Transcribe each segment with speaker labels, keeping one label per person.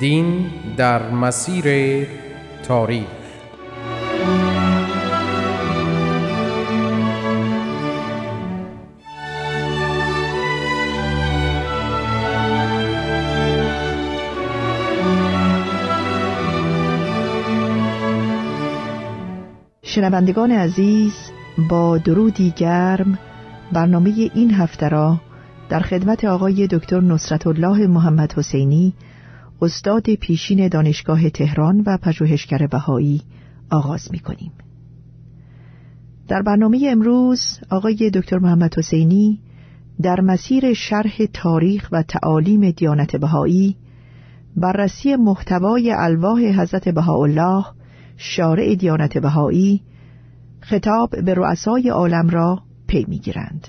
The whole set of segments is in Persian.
Speaker 1: دین در مسیر تاریخ.
Speaker 2: شنوندگان عزیز با درودی گرم برنامه این هفته را در خدمت آقای دکتر نصرت الله محمد حسینی استاد پیشین دانشگاه تهران و پژوهشگر بهایی آغاز می کنیم. در برنامه امروز آقای دکتر محمد حسینی در مسیر شرح تاریخ و تعالیم دیانت بهایی بررسی محتوای الواح حضرت بهاءالله شارع دیانت بهایی خطاب به رؤسای عالم را پی می‌گیرند.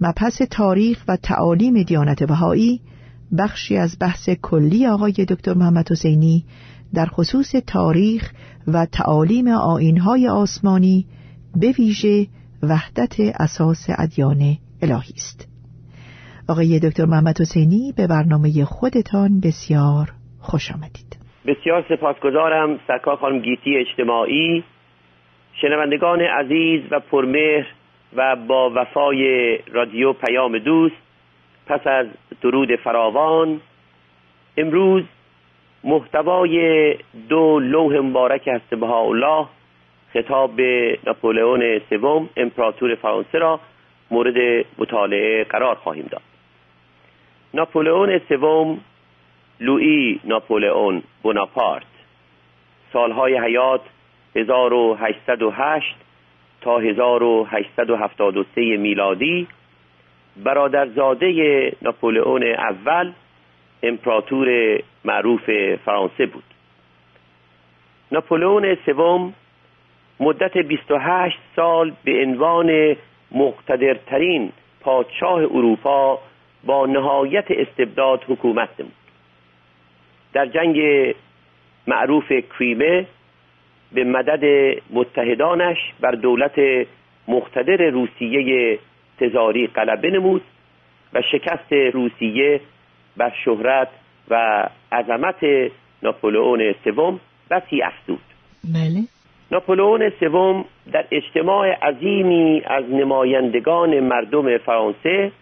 Speaker 2: مبحث تاریخ و تعالیم دیانت بهایی بخشی از بحث کلی آقای دکتر محمد حسینی در خصوص تاریخ و تعالیم آینهای آسمانی به ویژه وحدت اساس ادیان الهی است. آقای دکتر محمد حسینی به برنامه خودتان بسیار خوش آمدید.
Speaker 3: بسیار سپاسگزارم سرکار خانم گیتی اجتماعی شنوندگان عزیز و پرمهر و با وفای رادیو پیام دوست پس از درود فراوان امروز محتوای دو لوح مبارک هست الله خطاب به ناپولئون سوم امپراتور فرانسه را مورد مطالعه قرار خواهیم داد. ناپولئون سوم لوئی ناپولئون بوناپارت. سالهای حیات 1808 تا 1873 میلادی برادرزاده ناپولئون اول امپراتور معروف فرانسه بود. ناپولئون سوم مدت 28 سال به عنوان مقتدرترین پادشاه اروپا با نهایت استبداد حکومت نمود. در جنگ معروف کریمه به مدد متحدانش بر دولت مقتدر روسیه تزاری غلبه نمود و شکست روسیه بر شهرت و عظمت ناپولئون سوم بسی افزود.
Speaker 2: بله.
Speaker 3: ناپولئون سوم در اجتماع عظیمی از نمایندگان مردم فرانسه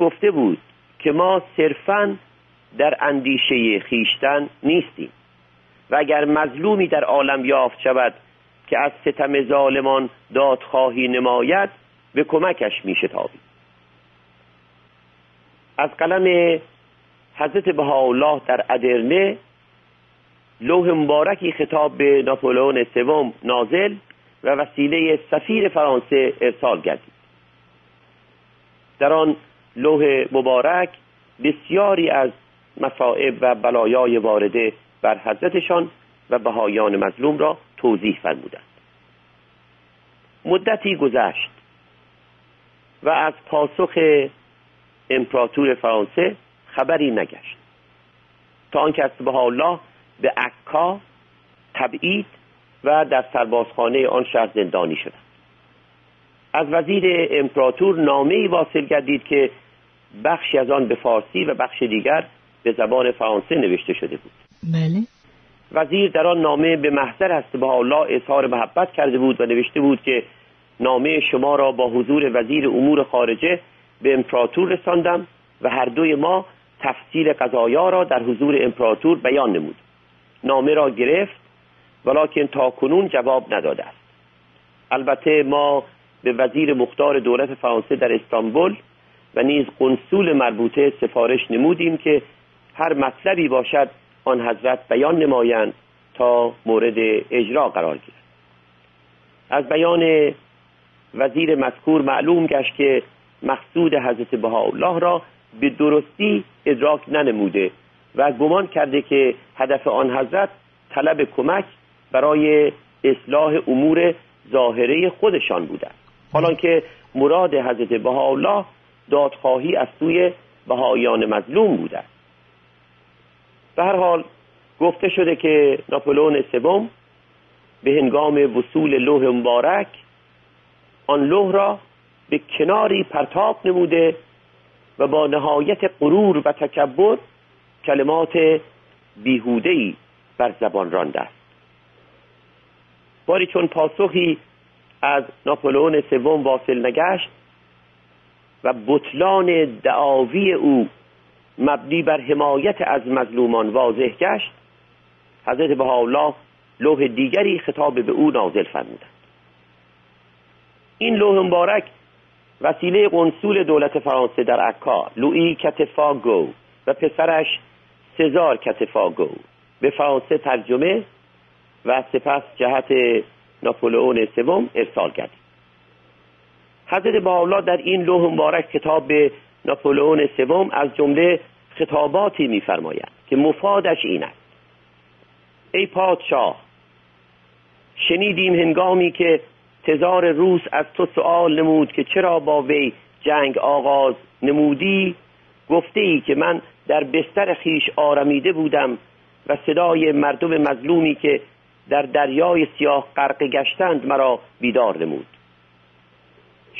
Speaker 3: گفته بود که ما صرفا در اندیشه خیشتن نیستیم و اگر مظلومی در عالم یافت شود که از ستم ظالمان دادخواهی نماید به کمکش می شتابید از قلم حضرت بهاءالله در ادرنه لوح مبارکی خطاب به ناپولئون سوم نازل و وسیله سفیر فرانسه ارسال گردید. در آن لوح مبارک بسیاری از مصائب و بلایای وارده بر حضرتشان و بهایان مظلوم را توضیح فرمودند. مدتی گذشت. و از پاسخ امپراتور فرانسه خبری نگشت. تا آنکه از الله به عکا تبعید و در سربازخانه آن شهر زندانی شد از وزیر امپراتور نامه ای واصل گردید که بخشی از آن به فارسی و بخش دیگر به زبان فرانسه نوشته شده بود.
Speaker 2: بله.
Speaker 3: وزیر در آن نامه به محضر هست به الله اظهار محبت کرده بود و نوشته بود که نامه شما را با حضور وزیر امور خارجه به امپراتور رساندم و هر دوی ما تفصیل قضایا را در حضور امپراتور بیان نمود. نامه را گرفت ولیکن تا کنون جواب نداده است. البته ما به وزیر مختار دولت فرانسه در استانبول و نیز قنسول مربوطه سفارش نمودیم که هر مطلبی باشد آن حضرت بیان نمایند تا مورد اجرا قرار گیرد. از بیان وزیر مذکور معلوم گشت که مقصود حضرت بهاءالله را به درستی ادراک ننموده و گمان کرده که هدف آن حضرت طلب کمک برای اصلاح امور ظاهره خودشان بوده. حالا که مراد حضرت بهاءالله دادخواهی از سوی بهایان مظلوم بوده. به هر حال گفته شده که ناپلون سوم به هنگام وصول لوح مبارک آن لوح را به کناری پرتاب نموده و با نهایت غرور و تکبر کلمات بیهودهی بر زبان رانده است. باری چون پاسخی از ناپلئون سوم واصل نگشت و بطلان دعاوی او مبنی بر حمایت از مظلومان واضح گشت حضرت بهاءالله لوح دیگری خطاب به او نازل فرمودند. این لوح مبارک وسیله قنصول دولت فرانسه در عکا لوئی کتفاگو و پسرش سزار کتفاگو به فرانسه ترجمه و سپس جهت ناپولئون سوم ارسال کردید حضرت باولا در این لوح مبارک کتاب به ناپولئون سوم از جمله خطاباتی میفرمایند که مفادش این است. ای پادشاه شنیدیم هنگامی که تزار روس از تو سوال نمود که چرا با وی جنگ آغاز نمودی؟ گفته ای که من در بستر خیش آرمیده بودم و صدای مردم مظلومی که در دریای سیاه غرق گشتند مرا بیدار نمود.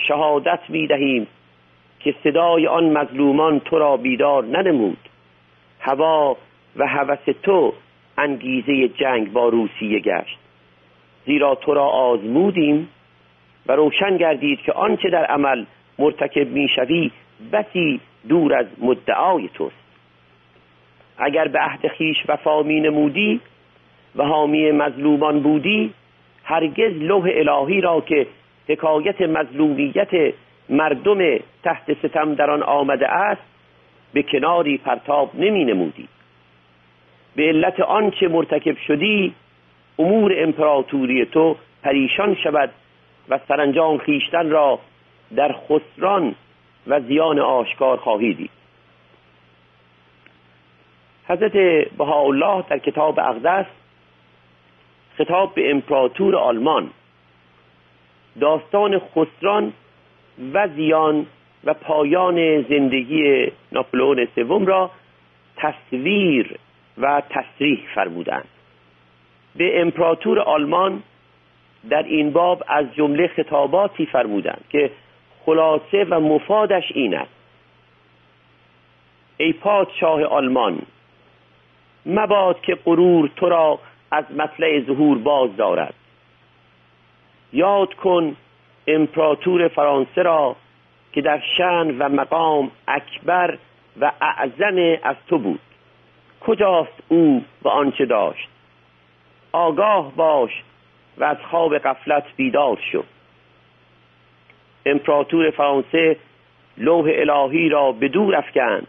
Speaker 3: شهادت می دهیم که صدای آن مظلومان تو را بیدار ننمود. هوا و هوس تو انگیزه جنگ با روسیه گشت. زیرا تو را آزمودیم و روشن گردید که آنچه در عمل مرتکب می‌شوی بسی دور از مدعای توست. اگر به عهد خیش وفا می نمودی و حامی مظلومان بودی هرگز لوح الهی را که حکایت مظلومیت مردم تحت ستم در آن آمده است به کناری پرتاب نمی نمودی به علت آنچه مرتکب شدی امور امپراتوری تو پریشان شود و سرانجام خیشتن را در خسران و زیان آشکار خواهیدی حضرت بهاءالله در کتاب اقدس خطاب به امپراتور آلمان داستان خسران و زیان و پایان زندگی ناپلئون سوم را تصویر و تصریح فرمودند. به امپراتور آلمان در این باب از جمله خطاباتی فرمودند که خلاصه و مفادش این است. ای پادشاه آلمان مباد که غرور تو را از مطلع ظهور باز دارد. یاد کن امپراتور فرانسه را که در شن و مقام اکبر و اعظم از تو بود. کجاست او و آنچه داشت؟ آگاه باش و از خواب قفلت بیدار شو. امپراتور فرانسه لوح الهی را به دور افکند.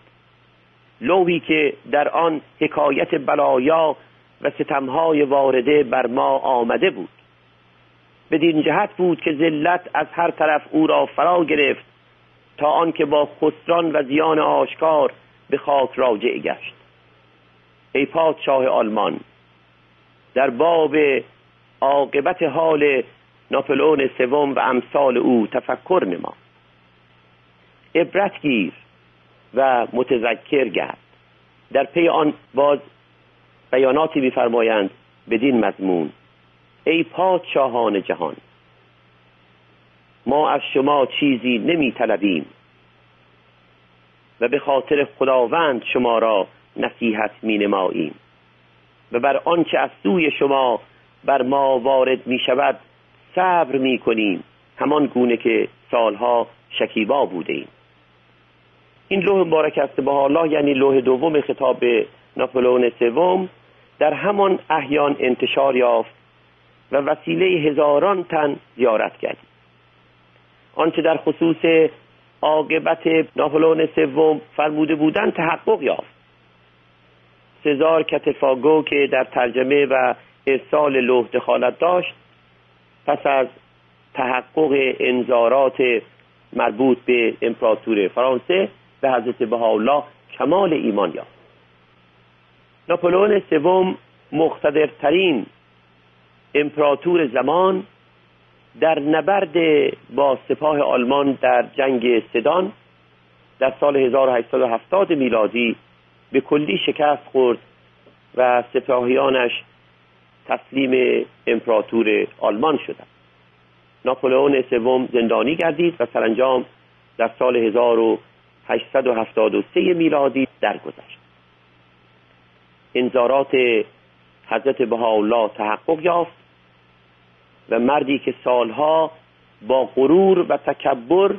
Speaker 3: لوحی که در آن حکایت بلایا و ستمهای وارده بر ما آمده بود. بدین جهت بود که ذلت از هر طرف او را فرا گرفت تا آنکه با خسران و زیان آشکار به خاک راجع گشت. ای پادشاه آلمان در باب عاقبت حال ناپلئون سوم و امثال او تفکر نما. عبرت گیر و متذکر گرد. در پی آن باز بیاناتی میفرمایند بدین مضمون. ای پادشاهان جهان ما از شما چیزی نمی طلبیم و به خاطر خداوند شما را نصیحت می نماییم و بر آنچه از سوی شما بر ما وارد می شود صبر می کنیم. همان گونه که سالها شکیبا بوده ایم این لوح مبارک است با الله یعنی لوح دوم خطاب به ناپلئون سوم در همان احیان انتشار یافت و وسیله هزاران تن زیارت کرد آنچه در خصوص عاقبت ناپلئون سوم فرموده بودند تحقق یافت. سزار کتفاگو که در ترجمه و ارسال لوح دخالت داشت پس از تحقق انذارات مربوط به امپراتور فرانسه به حضرت بهاءالله کمال ایمان یافت. ناپلئون سوم مقتدرترین امپراتور زمان در نبرد با سپاه آلمان در جنگ سدان در سال 1870 میلادی به کلی شکست خورد و سپاهیانش تسلیم امپراتور آلمان شدند ناپلئون سوم زندانی گردید و سرانجام در سال 1873 میلادی درگذشت. انذارات حضرت بهاءالله تحقق یافت و مردی که سالها با غرور و تکبر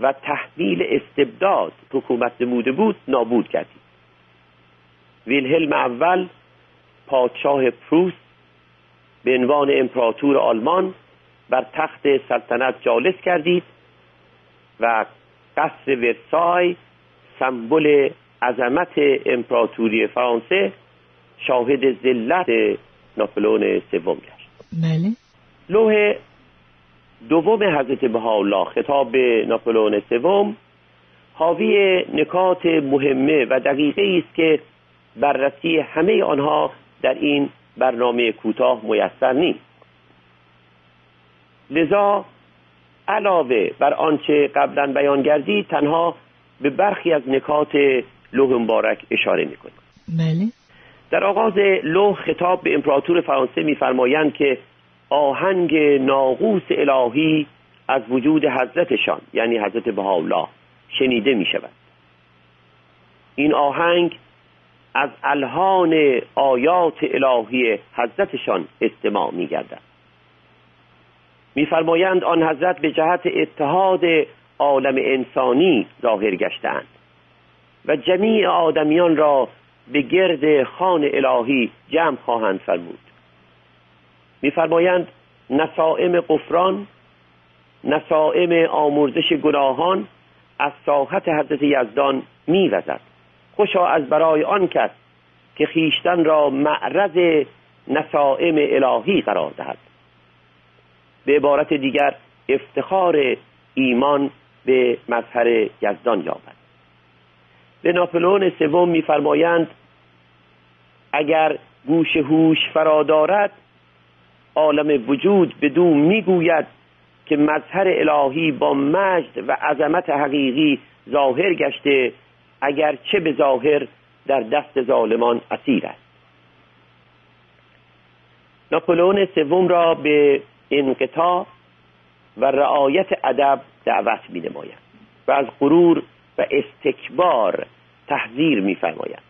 Speaker 3: و تحمیل استبداد حکومت نموده بود نابود کردید ویلهلم اول پادشاه پروس به عنوان امپراتور آلمان بر تخت سلطنت جالس کردید و قصر ورسای سمبل عظمت امپراتوری فرانسه شاهد ذلت ناپلون سوم گشت.
Speaker 2: بله.
Speaker 3: لوح دوم حضرت بهاءالله خطاب به ناپلئون سوم حاوی نکات مهمه و دقیقه است که بررسی همه آنها در این برنامه کوتاه میسر نیست. لذا علاوه بر آنچه قبلا بیان گردید تنها به برخی از نکات لوح مبارک اشاره می‌کنیم.
Speaker 2: بله.
Speaker 3: در آغاز لوح خطاب به امپراتور فرانسه میفرمایند که آهنگ ناقوس الهی از وجود حضرتشان یعنی حضرت بهاءالله شنیده می شود این آهنگ از الهان آیات الهی حضرتشان استماع می گردد میفرمایند آن حضرت به جهت اتحاد عالم انسانی ظاهر گشتند و جمیع آدمیان را به گرد خان الهی جمع خواهند فرمود. میفرمایند نسائم قفران نسائم آمرزش گناهان از ساحت حضرت یزدان میوزد. خوشا از برای آن کس که خیشتن را معرض نسائم الهی قرار دهد. به عبارت دیگر افتخار ایمان به مظهر یزدان یابد. به ناپلون سوم میفرمایند اگر گوش هوش فرا دارد عالم وجود بدو می‌گوید که مظهر الهی با مجد و عظمت حقیقی ظاهر گشته اگر چه به ظاهر در دست ظالمان اسیر است. ناپلئون سوم را به انقطاع و رعایت ادب دعوت می نماید و از غرور و استکبار تحذیر میفرمایند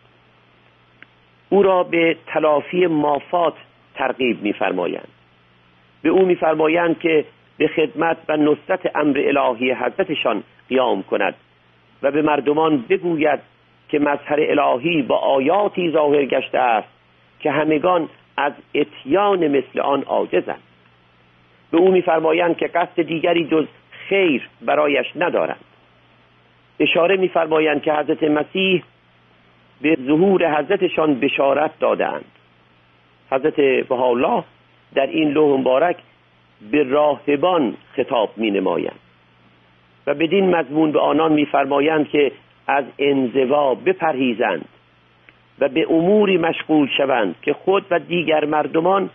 Speaker 3: او را به تلافی مافات ترغیب میفرمایند. به او میفرمایند که به خدمت و نصرت امر الهی حضرتشان قیام کند و به مردمان بگوید که مظهر الهی با آیاتی ظاهر گشته است که همگان از اتیان مثل آن عاجزند. به او میفرمایند که قصد دیگری جز خیر برایش ندارند. اشاره میفرمایند که حضرت مسیح به ظهور حضرتشان بشارت دادند حضرت بهاءالله در این لوح مبارک به راهبان خطاب می نمایند و بدین مضمون به آنان میفرمایند که از انزوا بپرهیزند و به اموری مشغول شوند که خود و دیگر مردمان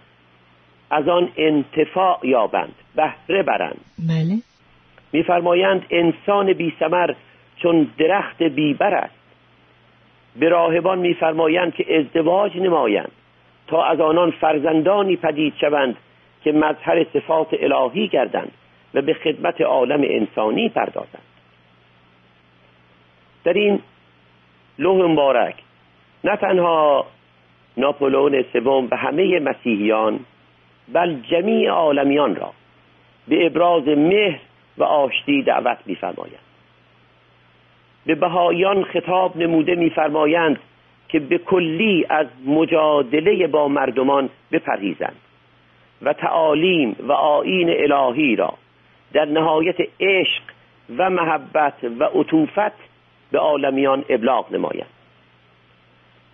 Speaker 3: از آن انتفاع یابند بهره برند.
Speaker 2: بله.
Speaker 3: میفرمایند انسان بی سمر چون درخت بیبر است. به راهبان میفرمایند که ازدواج نمایند تا از آنان فرزندانی پدید شوند که مظهر صفات الهی گردند. و به خدمت عالم انسانی پردازند. در این لوح مبارک نه تنها ناپولون سوم و همه مسیحیان بل جمیع عالمیان را به ابراز مهر و آشتی دعوت میفرمایند. به بهایان خطاب نموده میفرمایند که به کلی از مجادله با مردمان بپرهیزند و تعالیم و آین الهی را در نهایت عشق و محبت و عطوفت به عالمیان ابلاغ نمایند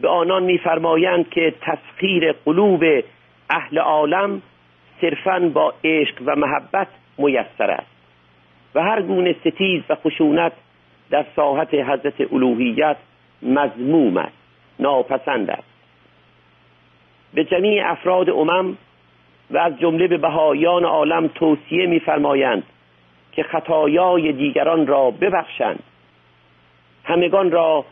Speaker 3: به آنان میفرمایند که تسخیر قلوب اهل عالم صرفا با عشق و محبت میسر است و هر گونه ستیز و خشونت در ساحت حضرت الوهیت مضموم است ناپسند است. به جمیع افراد امم و از جمله به بهایان عالم توصیه میفرمایند که خطایای دیگران را ببخشند. همگان را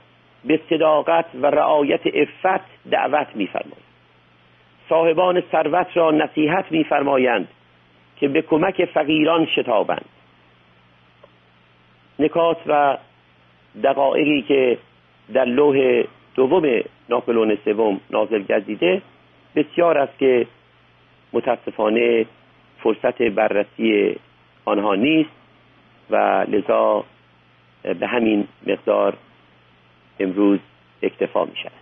Speaker 3: به صداقت و رعایت افت دعوت میفرمایند. صاحبان ثروت را نصیحت میفرمایند که به کمک فقیران شتابند. نکات و دقایقی که در لوح دوم ناپلون سوم نازل گردیده بسیار است که متاسفانه فرصت بررسی آنها نیست و لذا به همین مقدار امروز اکتفا می شود.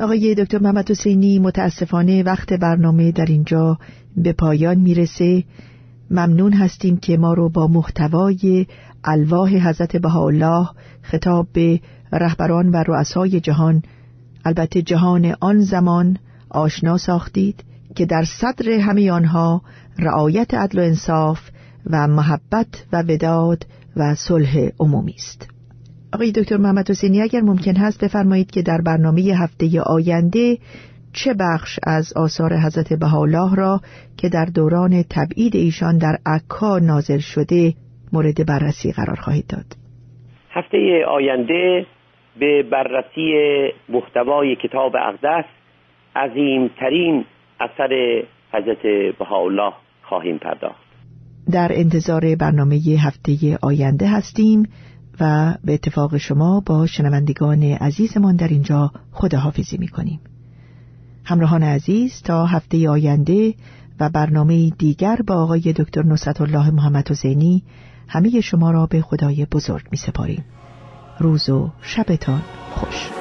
Speaker 2: آقای دکتر محمد حسینی متاسفانه وقت برنامه در اینجا به پایان می‌رسه. ممنون هستیم که ما رو با محتوای الواح حضرت بهاءالله خطاب به رهبران و رؤسای جهان. البته جهان آن زمان آشنا ساختید. که در صدر همه آنها رعایت عدل و انصاف و محبت و وداد و صلح عمومی است. آقای دکتر محمد حسینی اگر ممکن هست بفرمایید که در برنامه هفته آینده چه بخش از آثار حضرت بهاءالله را که در دوران تبعید ایشان در عکا نازل شده مورد بررسی قرار خواهید داد؟
Speaker 3: هفته آینده به بررسی محتوای کتاب اقدس عظیمترین اثر حضرت بهاءالله خواهیم پرداخت
Speaker 2: در انتظار برنامه هفته آینده هستیم و به اتفاق شما با شنوندگان عزیزمان در اینجا خداحافظی می کنیم. همراهان عزیز تا هفته آینده و برنامه دیگر با آقای دکتر نصرت الله محمد حسینی همه شما را به خدای بزرگ می سپاریم. روز و شبتان خوش